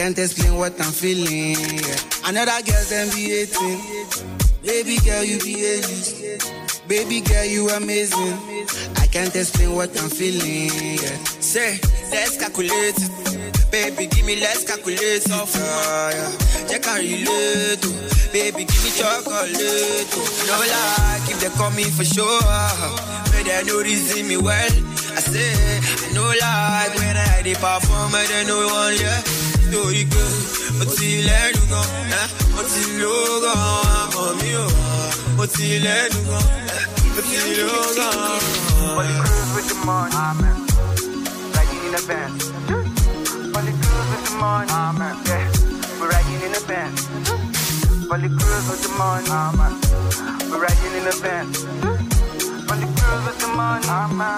can't explain what I'm feeling. yeah. Another girl, them be 18. Baby girl, you be a list. Baby girl, you amazing. I can't explain what I'm feeling. yeah. Say, let's calculate. Baby, give me let's calculate. Oh, yeah. Check and relate. Baby, give me chocolate. No lie, keep them coming for sure. But they know reason me well. I say, I know lie. When I perform, I don't know one, yeah. Story good. Mo ti lẹ́nu gan, eh? mo ti àmọ́ mi ò. Mo ti lẹ́nu gan, eh? mo ti ló gan. Only cruise with the money. Amen. Riding in a van. Only cruise with the money. Amen. Yeah. We're riding in a van. Only cruise with the money. Amen. We're riding in a van. Only cruise with the money. Amen.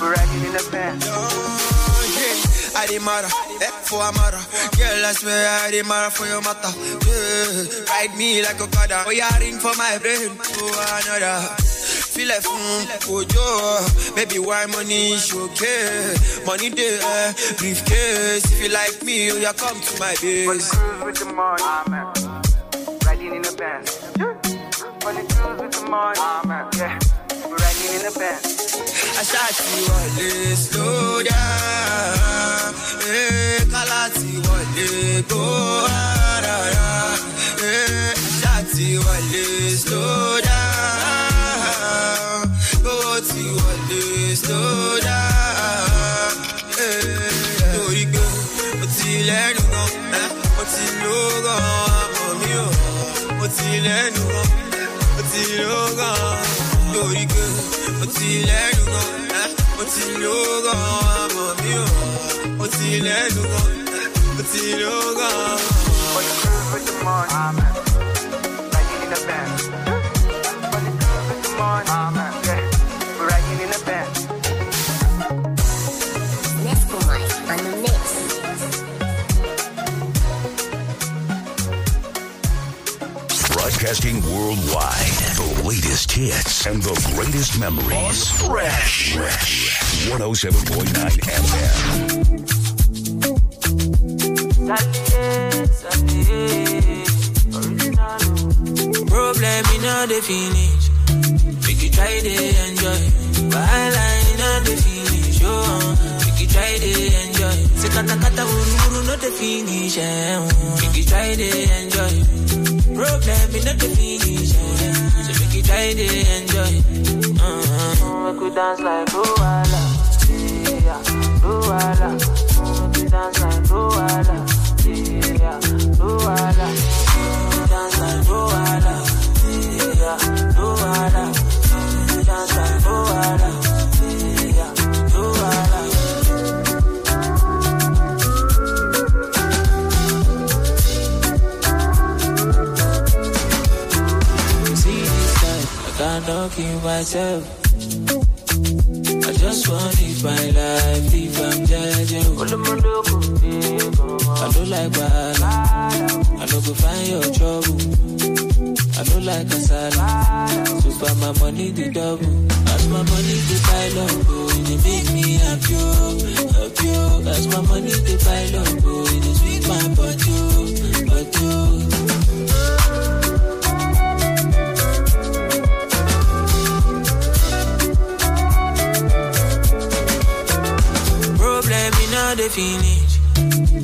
We're riding in a van. Oh, yeah. I dey matter, eh, for a matter. Girl, I swear I dey matter for your matter. Yeah. Ride me like a kada. Oh, yeah, ring for my brain. Oh, another. Feel like fun, ojo. Baby, why money is okay? Money there, briefcase. If you like me, you yeah, come to my base. with the money. Amen. Riding in a van. Only cruise with the money. Amen. Yeah. Riding in a van. You wale, slow down. Hey, kalati wale, go shot you wale, slow down. To wale, slow down. Lórí mo ti lẹ́nu gan, eh, mo ti ló gan, àmọ́ mi ò mo ti lẹ́nu gan, mo ti ló gan, lórí gbé, mo ti lẹ́nu gan, ti ló àmọ́ mi ò wá. ti lẹ́nu gan, ti ló gan. Only cruise with the money. Amen. Riding in a van. With the money. Amen. Yeah. We're riding in a van. Nesco Mike on the mix. Broadcasting worldwide. Latest hits and the greatest memories. Fresh. Fresh. 107.9 FM. Problem in all the finish. Make you try to enjoy. While I know the finish. Oh, make you try to enjoy. Say kata kata uru uru no the finish. Make you try to enjoy. Problem in all the finish. Try to enjoy. Make you dance like Luala. Yeah, you dance like Luala. I myself. I just want to live my life, if I'm judging. I don't like bad, I don't go find your trouble. I don't like kasala, so far my money the double. As my money the pile up, oh, it make me happy, oh, happy. oh. As my money the pile up, oh, it sweet my body, oh. not the finish.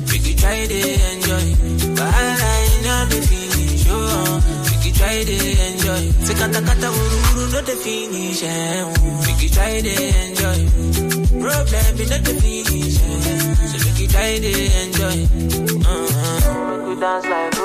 We could try to enjoy. But I not the finish. Oh, we could try to enjoy. Sekata kata uru uru not the finish. Eh. We could try to enjoy. Problem is not the finish. Eh. So we could try to enjoy. Uh-huh. We could dance like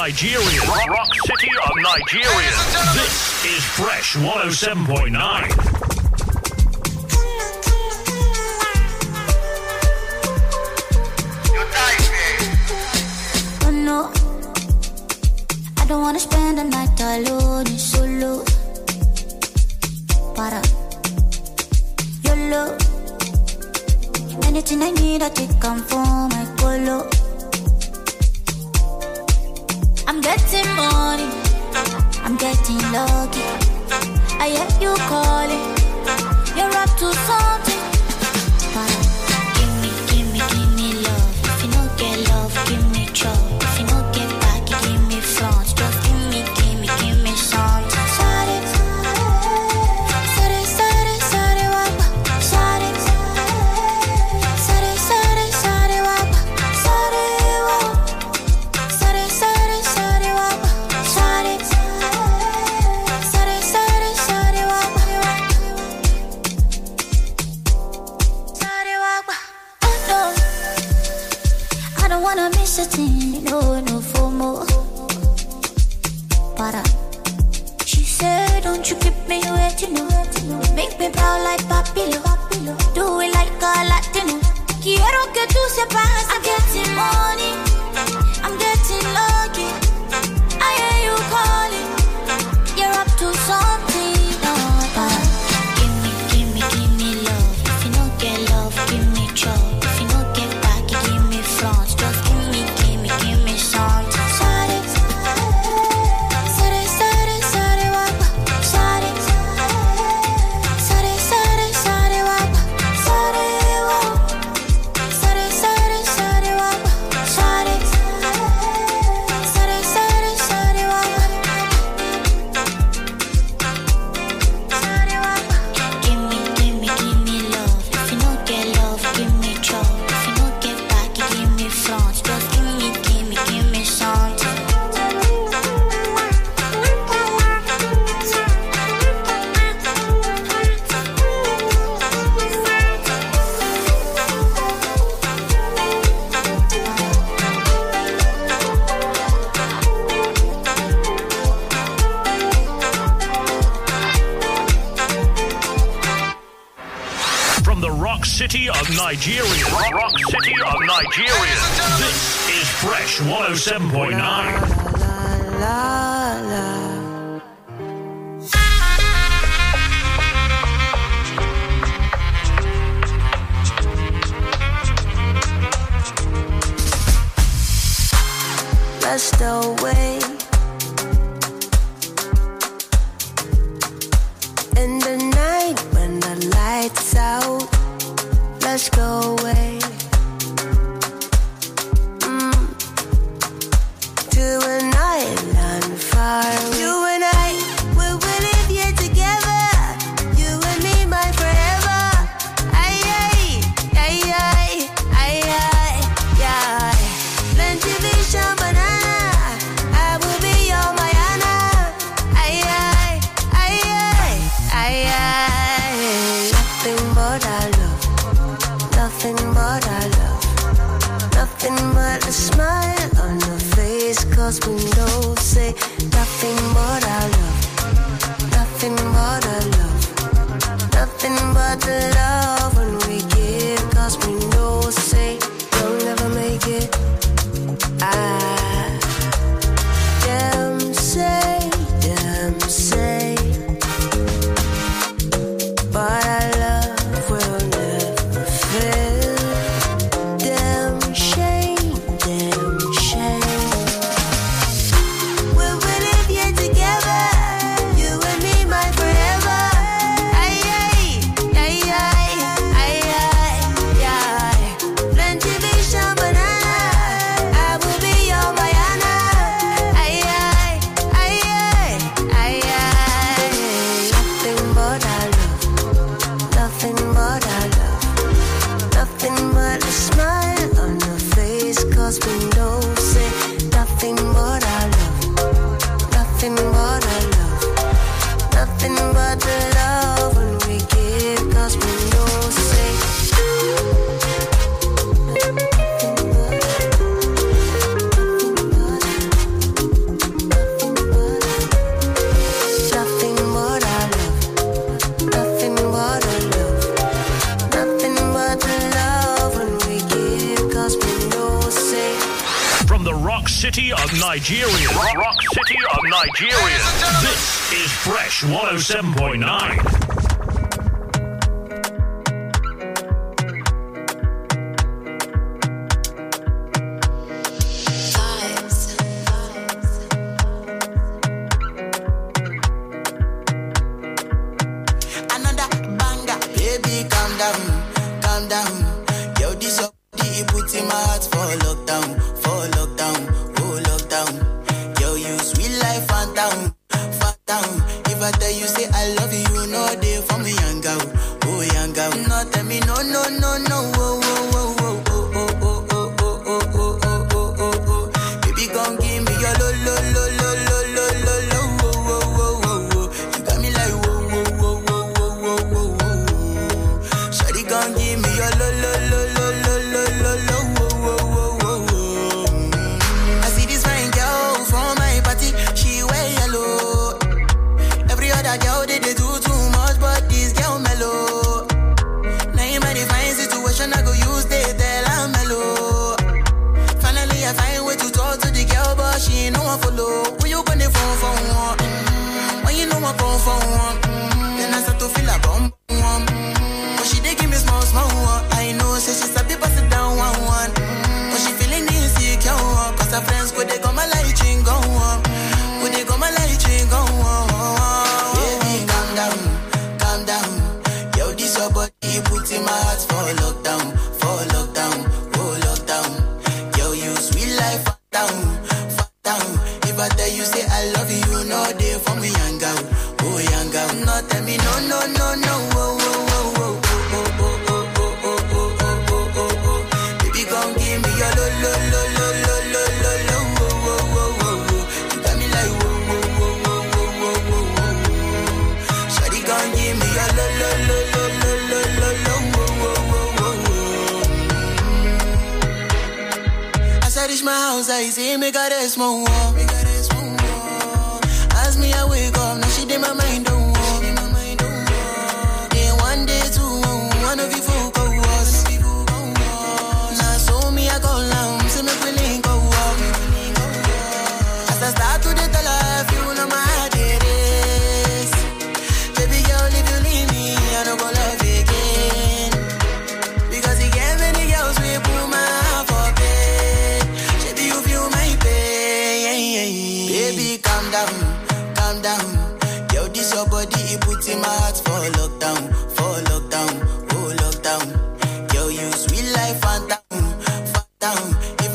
Nigeria. Rock, Rock City of Nigeria. This is Fresh 107.9. rock, rock city of Nigeria. This is Fresh 107.9. La, la, la, away. In the night when the lights out. Let's go away. Mm. To a nightland far away. oscuro say nothing but our love, nothing but our love, nothing but the love.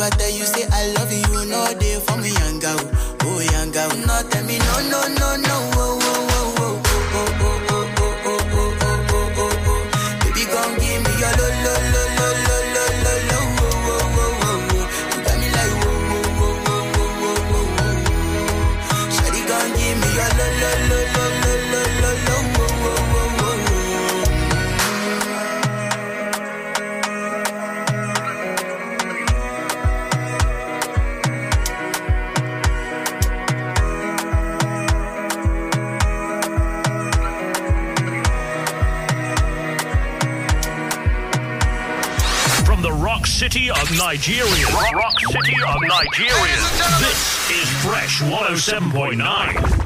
never tell you say I love you, no day for me, young girl. Oh, young girl, not tell me, no, no, no, no. Nigeria. Rock, rock City of Nigeria. This is Fresh 107.9.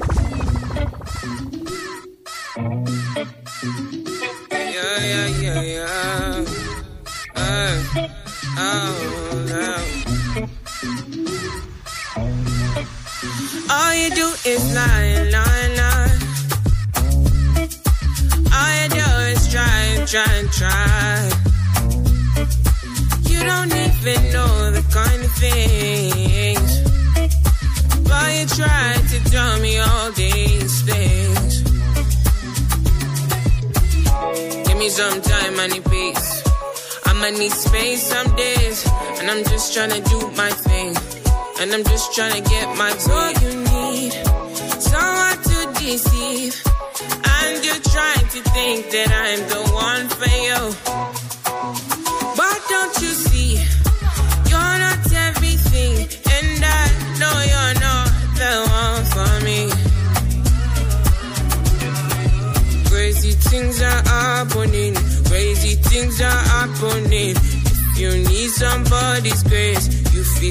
I need space some days. And I'm just trying to do my thing. And I'm just trying to get my all you need. Someone to deceive. And you're trying to think that I'm the one for you.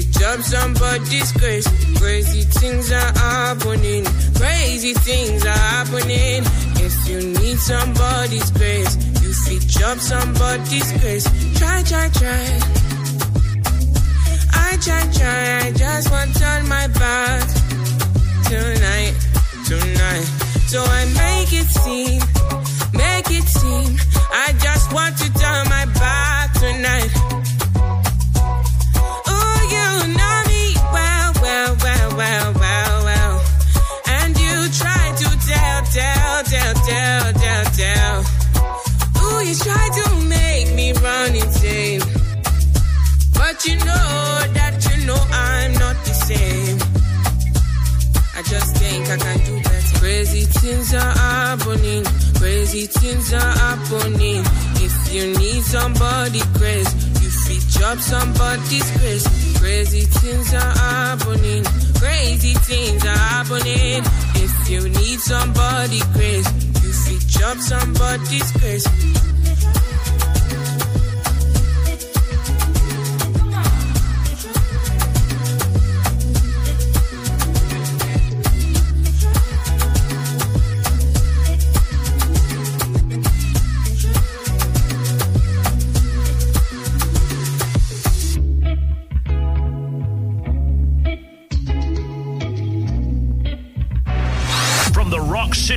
Fit chop somebody's grace. Crazy things are happening. Crazy things are happening. If you need somebody's grace, you fit chop somebody's grace. Try, try, try. I try, try. I just want to turn my back tonight, tonight. So I make it seem, make it seem. I just want to turn my back tonight. Things are happening. Crazy things are happening. If you need somebody grace, you fit chop somebody's grace. Crazy things are happening. Crazy things are happening. If you need somebody grace, you fit chop somebody's grace.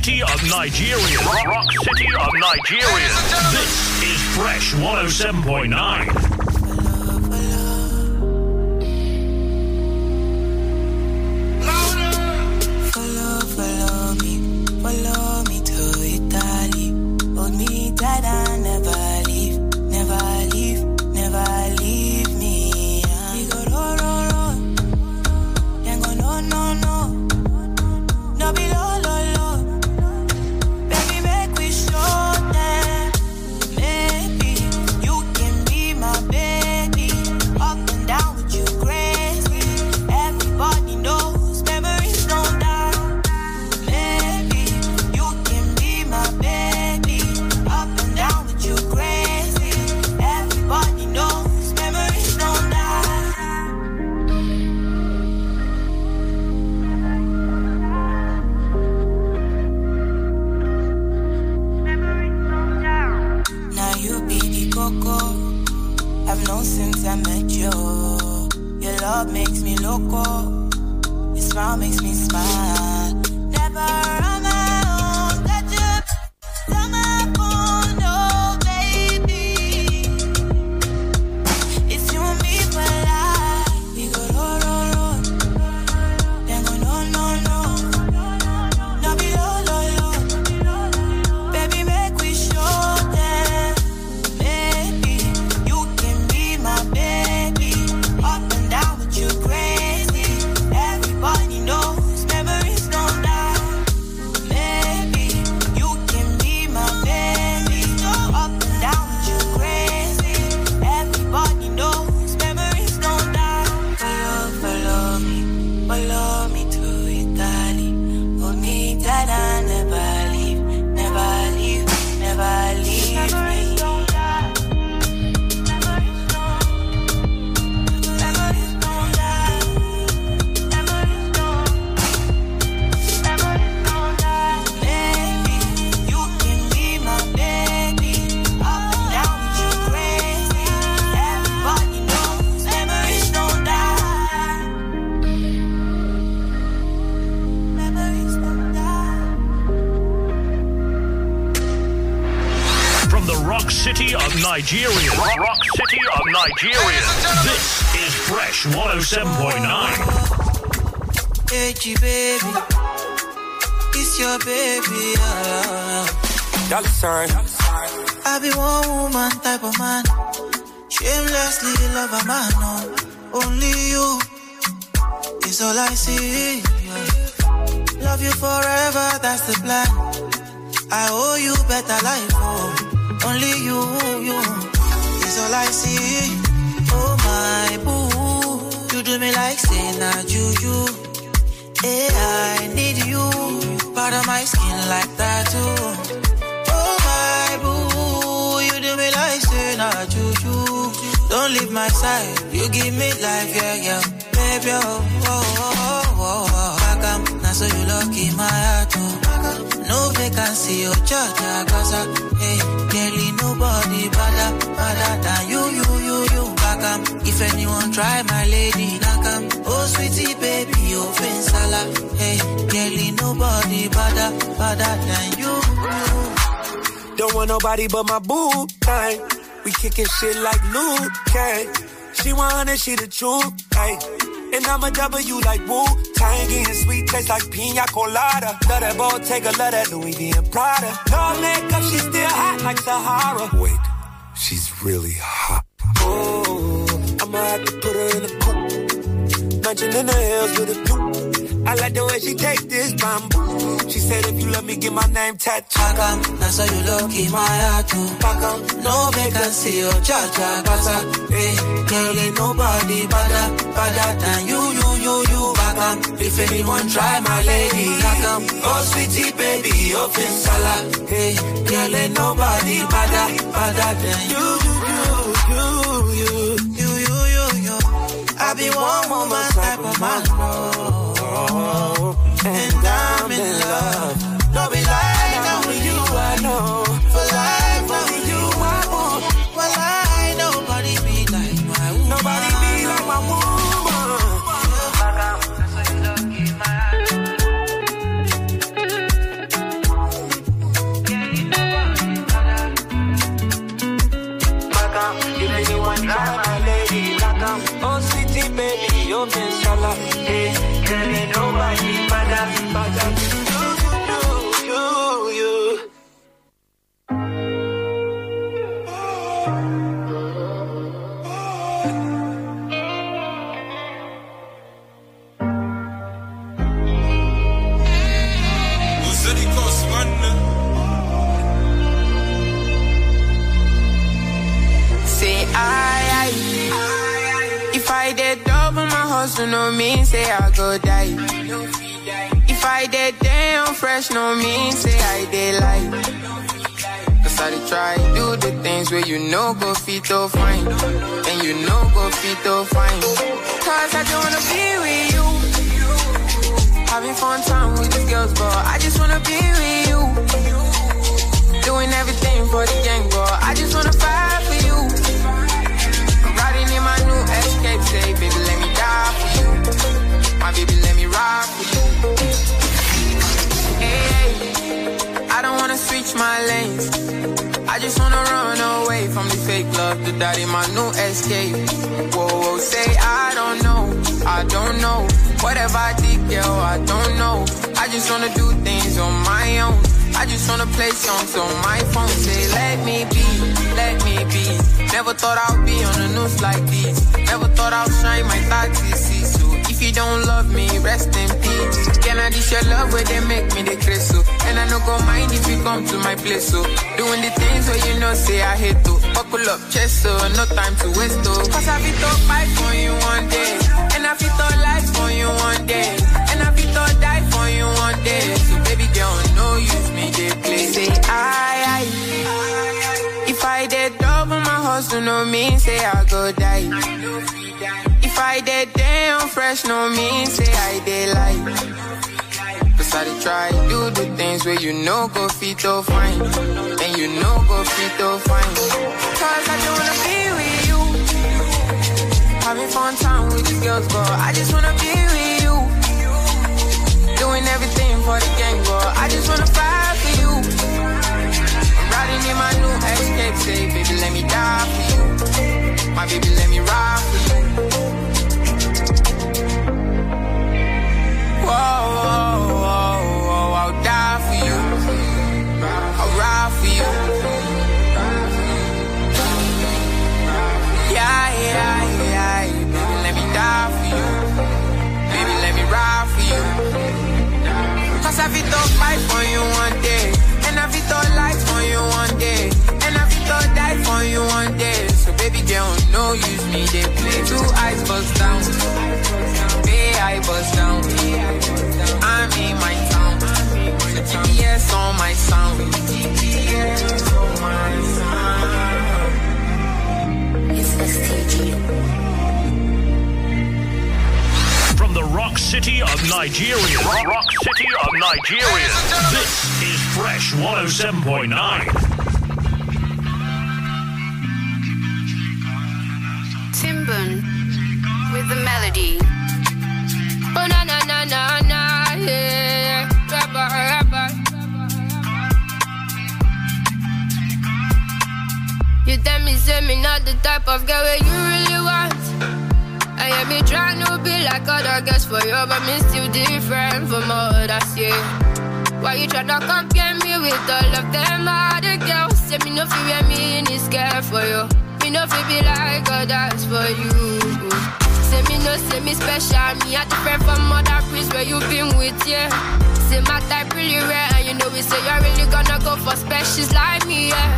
City of Nigeria. Rock, city of Nigeria. This is Fresh 107.9. Nigeria. Rock, rock city of Nigeria. This is Fresh 107.9. Hey, G, baby. It's your baby. Uh, Dollar sign. I be one woman type of man. Shamelessly love a man. No. Only you is all I see. Love you forever, that's the plan. I owe you better life. Oh. Only you, you is all I see. Oh my boo, you do me like say na juju. Hey, I need you, part of my skin like that too. Oh my boo, you do me like say na juju. Don't leave my side. You give me life, yeah, yeah. Baby, oh, oh, oh, oh, oh, oh. Am, now so you lucky my heart, oh. No vacancy, oh, cha-cha, cause I, hey, nearly nobody better, better than you, you, you, you. Back if anyone try my lady, knock am. Oh, sweetie, baby, you oh, sala, hey, nearly nobody better, better than you. Don't want nobody but my boo thing. We kicking shit like Liu Kang. She 100, she the truth, hey. And I'm a W like Wu Tang, and sweet taste like pina colada. Love that Bottega, love that Louis V and Prada. No makeup, she still hot like Sahara. Wait, she's really hot. Oh, I'ma have to put her in a coupe. Mansion in the hills with a coupe. I like the way she take this bamboo. She said, if you love me, get my name tattooed. How come? That's how you look in my heart too. How come? No vacancy or cha-cha pata. Hey, girl, ain't nobody better, better than you, you, you, you. How come? If anyone try my lady. How come? Oh, sweetie baby, open sala. Hey, girl, ain't nobody better, better than you, you, you, you, you, you, you. I be one woman type of man. Oh and I'm in love. Hustle, no mean say I go die. If I did damn fresh, no mean say I did lie. Cause I try do the things where you know go fit to fine, and you know go fit to fine. Cause I don't wanna be with you. Having fun time with these girls, but I just wanna be with you. Doing everything for the gang, but I just wanna fight Baby, let me rock for you. Hey, I don't wanna switch my lanes. I just wanna run away from the fake love, the daddy, my new escape. Whoa, whoa, say I don't know, I don't know. Whatever I did, girl, I don't know. I just wanna do things on my own. I just wanna play songs on my phone. Say, let me be, let me be. Never thought I'd be on the news like this. Never thought I'd shine my 30 So if you don't love me, rest in peace. Can I dish your love where they make me the? So and I no go mind if you come to my place. So doing the things where you know say I hate to. Buckle up, chest so no time to waste. Oh. Cause I be talk fight for you one day. And I feel thought life for you one day. And I feel thought die for you one day. So baby girl, no use me, they play. Say I, I. If I did double my hustle, no mean say I go die. Fresh, no mean say I lie. Cause I try do the things where you know go fit to fine. And you know go fit to fine. Cause I don't wanna be with you. Having fun time with these girls, but I just wanna be with you. no use me, they play two eyes bust down. Bust down. I'm in my town. The GPS on my sound. It's the rock city of Nigeria. Rock city of Nigeria. This is Fresh 107.9. the melody. Oh na na na na na, yeah, rubber, rubber. You tell me, say me not the type of girl where you really want. I hear me trying to be like other girls for you, but me still different from others, yeah. Why you tryna compare me with all of them other girls? Say me no feel me in this girl for you. Me no feel be like others for you. Say me no, say me special. Me a different from other priests where you been with, yeah. Say my type really rare, and you know we say you're really gonna go for specials like me, yeah.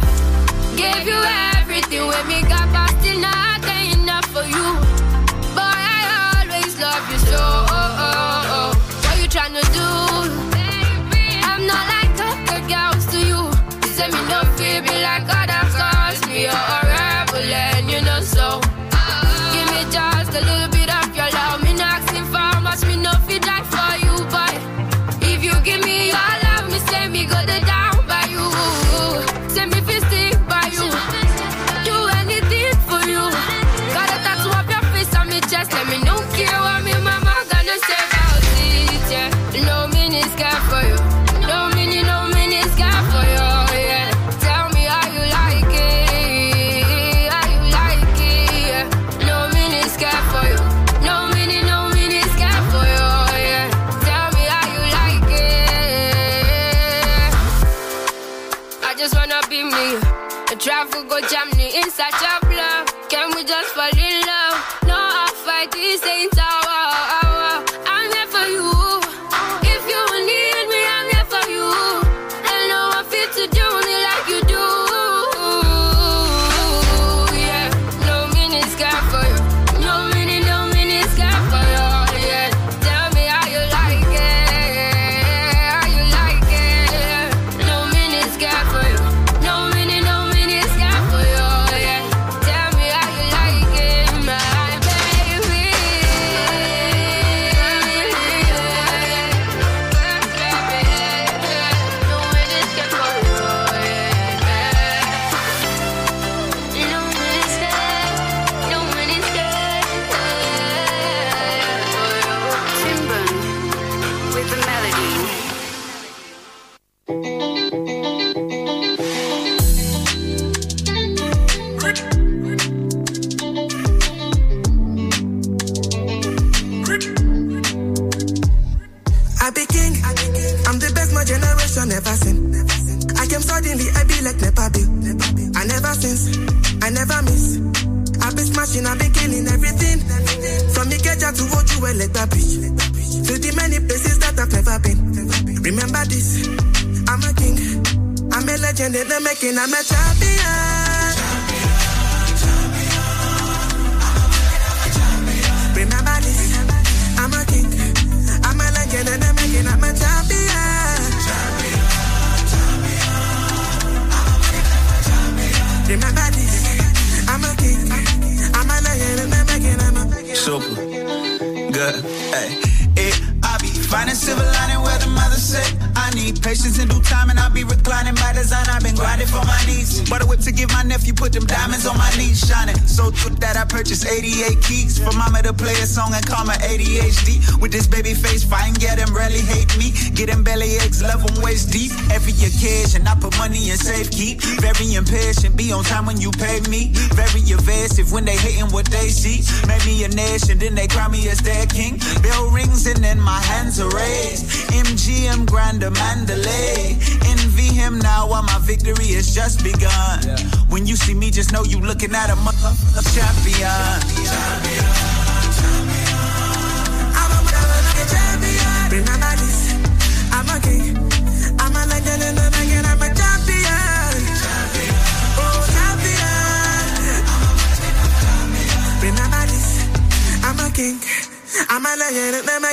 Miranda Mandalay. Envy him now while my victory has just begun. Yeah. When you see me, just know you looking at a mother champion.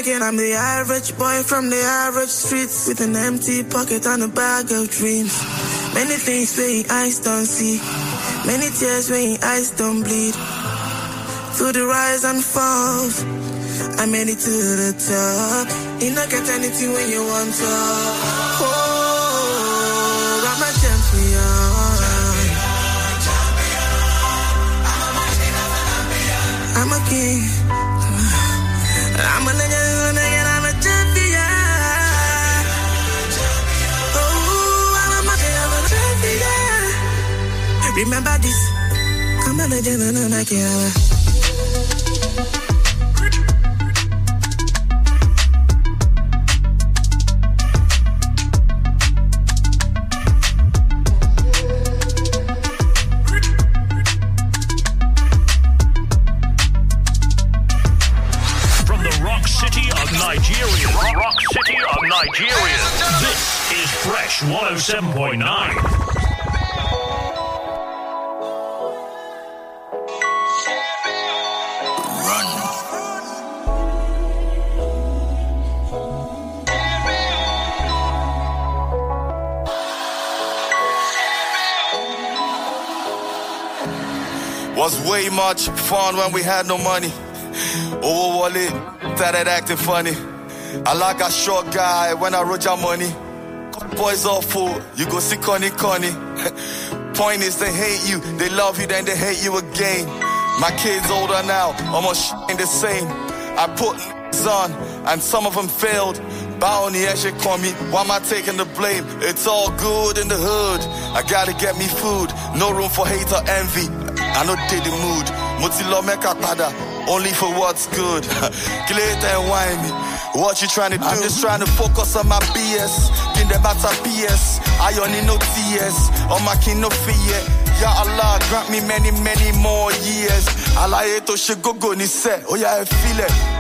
bragging. I'm the average boy from the average streets with an empty pocket and a bag of dreams. Many things where eyes don't see, many tears where eyes don't bleed. Through the rise and falls, I made it to the top. You not get anything when you want to. Oh, I'm a champion. I'm a king. Nigeria. Rock, rock city of Nigeria. This is Fresh 107.9. way much fun when we had no money. Over wallet, started acting funny. I like a short guy when I roll your money. Boys all full, you go see Connie Connie. Point is they hate you, they love you, then they hate you again. My kids older now, almost ain't the same. I put on, and some of them failed. Bounty actually call me, why am I taking the blame? It's all good in the hood. I gotta get me food, no room for hate or envy. I know they the mood. Mutilo meka pada, only for what's good. Glitter and wine me. What you trying to do? I'm just trying to focus on my BS. Kin them out of PS. I only know TS. On my king no fear. Ya Allah, grant me many, many more years. Allah eto shigogo ni se. Oh yeah, I feel it.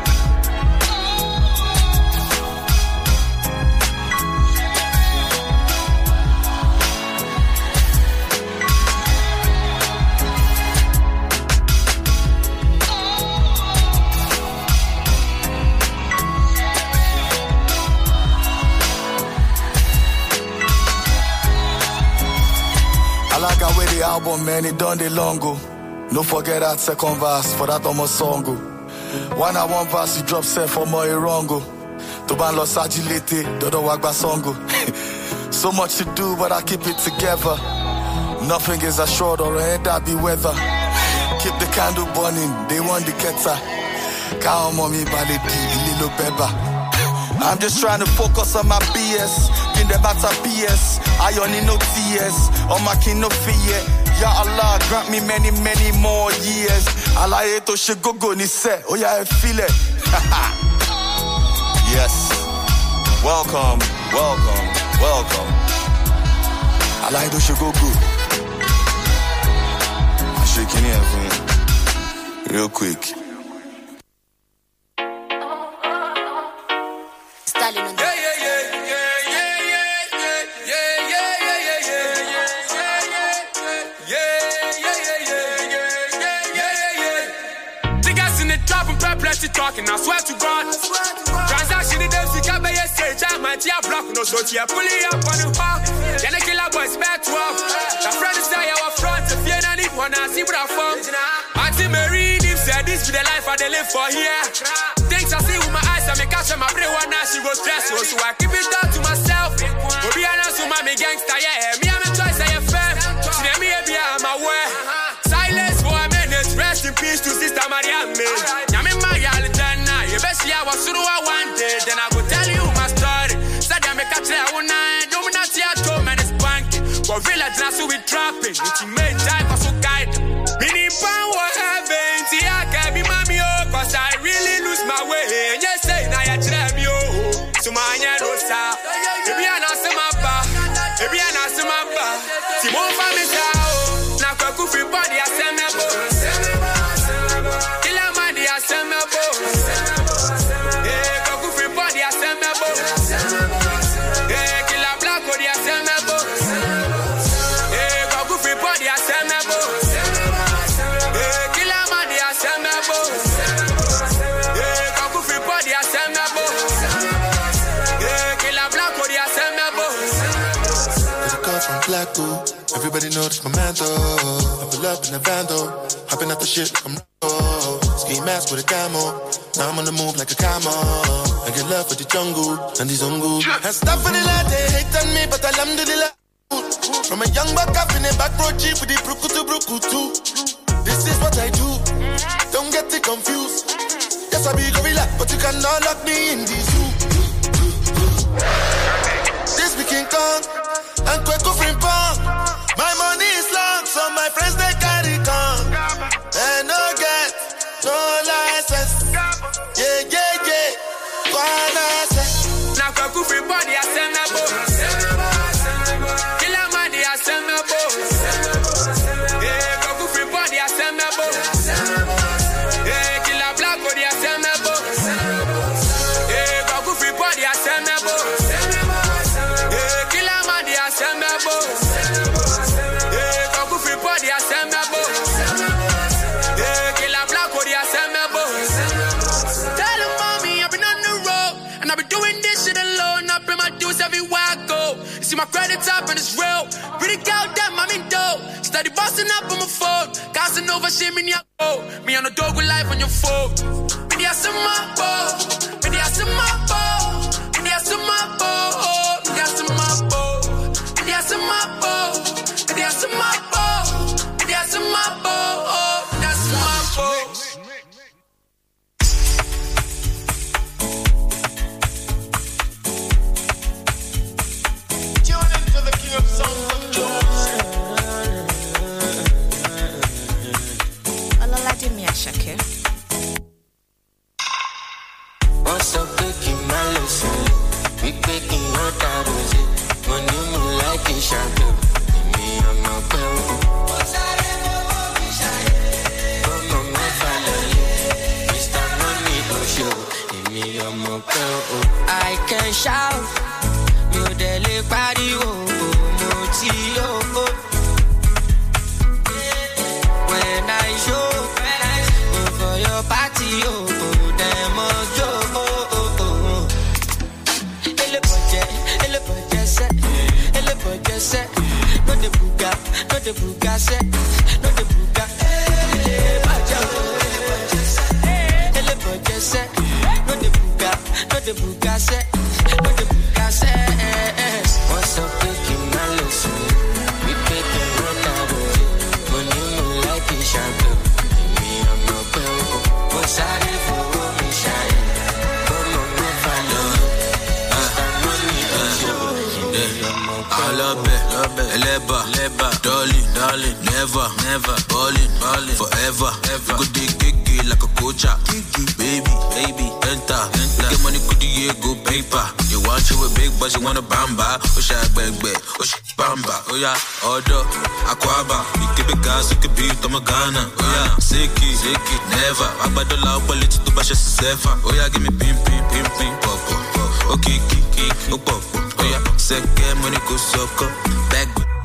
Man, done the longo. No forget that second verse for that almost song. Oh. One I one verse you drop set for more wrongo. Oh. To ban los agility, dodo wagba songo. Oh. So much to do, but I keep it together. Nothing is assured or ain't that be weather. Keep the candle burning, they want the keta. Count mommy baleti, little beba. I'm just trying to focus on my BS. Kin them out of PS. I only know TS. On my king no fear. Ya Allah, grant me many, many more years. Allah eto shigogo ni se. Oh yeah, I feel it. yes. Welcome, welcome, welcome. Allah eto shigogo. I'm shaking for. Real quick. Talking, I swear to God. Transaction in them, see can be a stage, I'm a tia block, no so tia pulley up on the hawk. Then the killer boys back 12. The friend is there, our front, if you don't need one, I see what I found. Auntie Mary, Eve said this be the life I live for here. Things I see with my eyes, I make catch my brain one now, she go stress, so so I keep it down to myself. But be honest with my gangster, yeah, me, I'm a choice, I am fam. Here, be I'm aware. Silence for a minute, rest in peace to Sister Mariam. Village now so we trapping, it's made Everybody know this my man though. I pull up in a van though. Hopping out the shit like I'm Rambo. ski mask with a camo. Now I'm on the move like a camo. I get love for the jungle and the zungu. And stuff for the lad, they hate on me, but alhamdulillah. From a young buck up in a back road jeep with the brukutu brukutu. This is what I do. Don't get it confused. Yes, I be gorilla, but you cannot lock me in the zoo. This King Kong and Frimpong. My money my mom. at the top and it's real. Pretty cow that mommy dope. Study busting up on my phone. Casanova shit, me, me on the dog with life on your phone. Me, I some my I can shout. Never, ballin', forever. You go dey gege like a coacher. Baby, baby, enter. Get money, could you go paper? You want you with big boys, you wanna bamba. Oh, shit, bang, oh, shit, bamba. Oh, yeah, order, aquaba. You keep it gas, you keep beat, I'm a Ghana. Oh, yeah, sicky, sicky, never. Agbadola, upaliti, to bash, sefa. Oh, yeah, give me pim, pim, pim, pim, pop, pop, pop. Okay, kiki, oh, pop. Oh, yeah, second money, go suck up. Back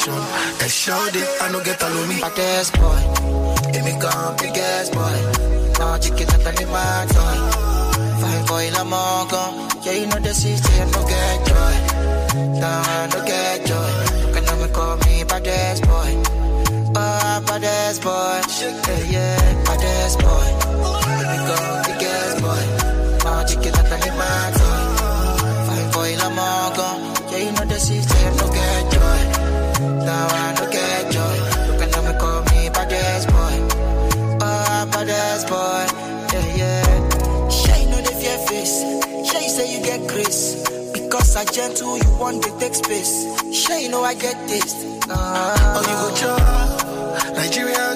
condition. And shout it, I no get alone me. Baddest boy, give me gone biggest boy. Now chicken my toy. Fine boy, I'm all gone. Yeah, you know the I no get joy. Nah, I no get joy. Can I call me baddest boy? Oh, baddest boy. Yeah, yeah, baddest boy. Me gone biggest boy. Now chicken my toy. Now I no get joy. Call me baddest boy? Oh, baddest boy. Yeah, yeah. Shay, know the fear face. Shay, say you get grace. Because I gentle, you want to take space. Shay, know I get this. Ah. Oh, you go chop.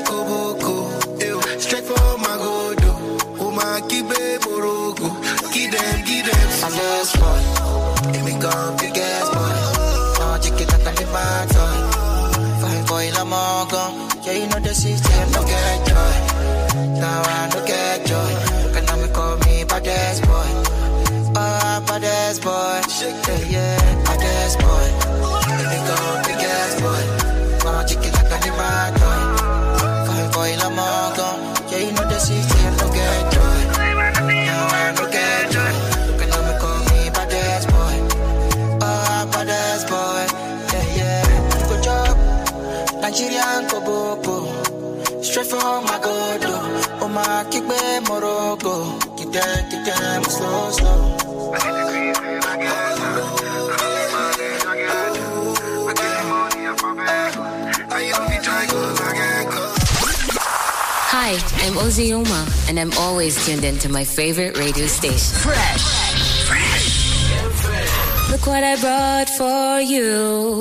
Koboko. Ew. Straight for my godo. Oh, kibe morogo. Give them, give them. Baddest boy. Give me gone Yeah, you know the system, no. Now I I'm Ozzy Uma, and I'm always tuned into my favorite radio station. Fresh. Fresh. Look what I brought for you.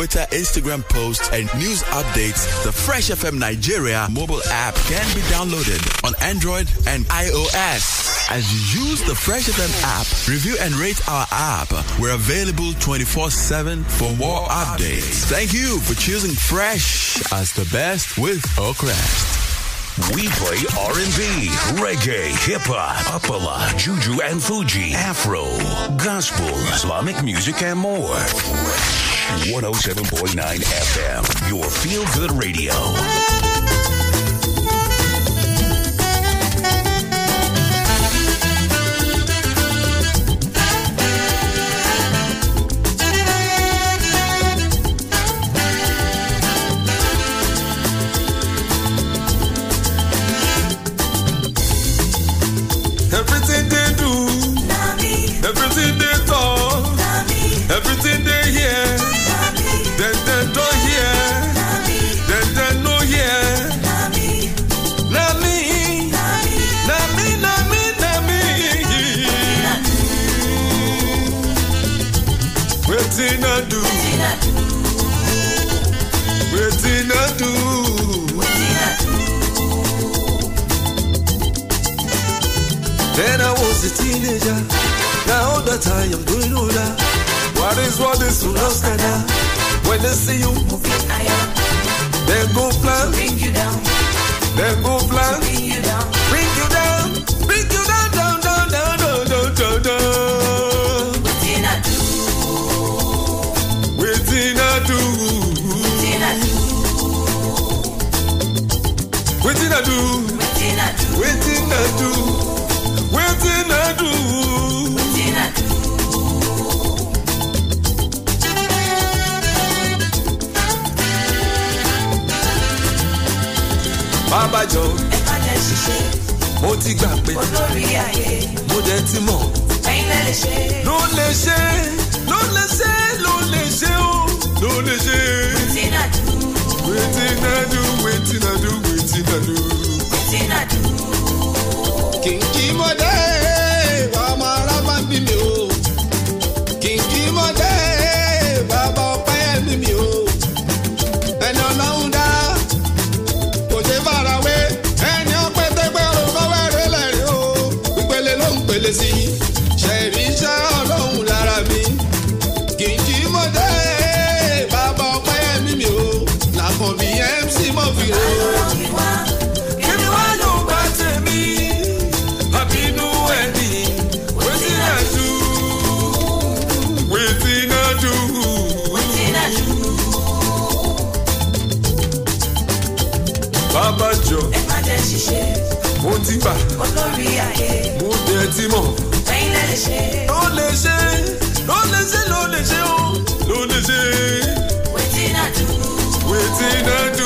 Instagram posts, and news updates. The Fresh FM Nigeria mobile app can be downloaded on Android and iOS. As you use the Fresh FM app, review and rate our app. We're available 24-7 for more updates. Thank you for choosing Fresh as the best with Oakrest. We play R&B, reggae, hip hop, apala, juju and fuji, afro, gospel, Islamic music and more. Fresh 107.9 FM, your feel good radio. Wetin I do? Wetin I do? Then I was a teenager. Now that I am doing older. What is what is to lost When they see you moving higher, they go plan. Bring you down. They go plan. Bring you down. Bring you down. Bring you down, down, down, down, down, down, down, down. Do? Wetin I do? Wetin I do? Wetin I do? Wetin I do? Wetin I do? Wetin I do? Bàbá jọ. Ẹ má jẹ́ ṣiṣẹ́. Mo ti gbà pé. Olórí ayé. Mo dẹ̀ ti mọ̀. Ẹyin lẹ lè ṣe. Ló lè ṣe. Ló lè ṣe. Ló lè ṣe o. Wetin I do? Wetin I do? Wetin I do? Wetin I do? Wetin I do? kìnkì mọ́dé Bàbá jọ. Ẹ má jẹ́ ṣiṣẹ́. Mo ti gbà. Olórí ayé. Mo dẹ̀ ti mọ̀. Ẹyin lẹ lè ṣe. Ló lè ṣe. Ló lè ṣe. Ló lè ṣe o. Ló lè ṣe. Wetin I do? Wetin I do?